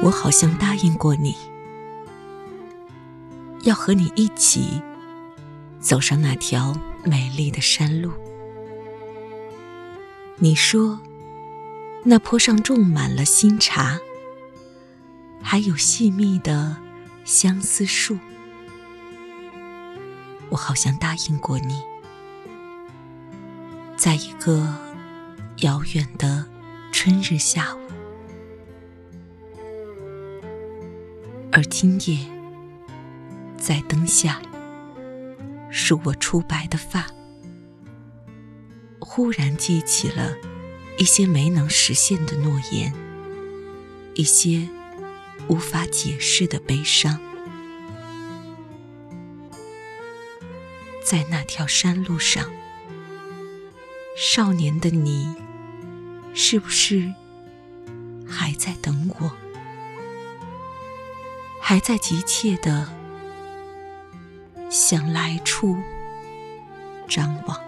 我好像答应过你，要和你一起走上那条美丽的山路。你说，那坡上种满了新茶，还有细密的相思树。我好像答应过你，在一个遥远的春日下午。而今夜，在灯下梳我初白的发，忽然记起了一些没能实现的诺言，一些无法解释的悲伤。在那条山路上，少年的你，是不是还在等我？还在急切地向来处张望。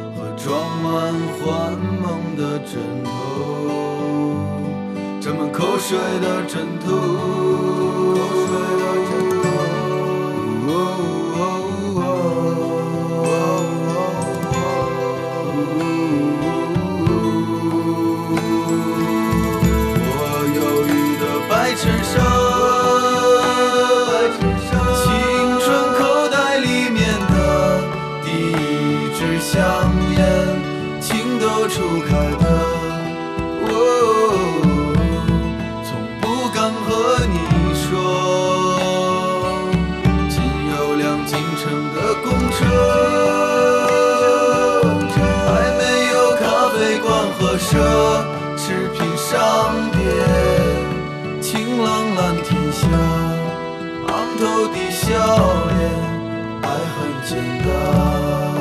装满幻梦的枕头，沾满口水的枕头，初开的，哦，从不敢和你说，仅有辆进城的公车，还没有咖啡馆和奢侈品商店，晴朗蓝天下，昂头的笑脸，爱很简单。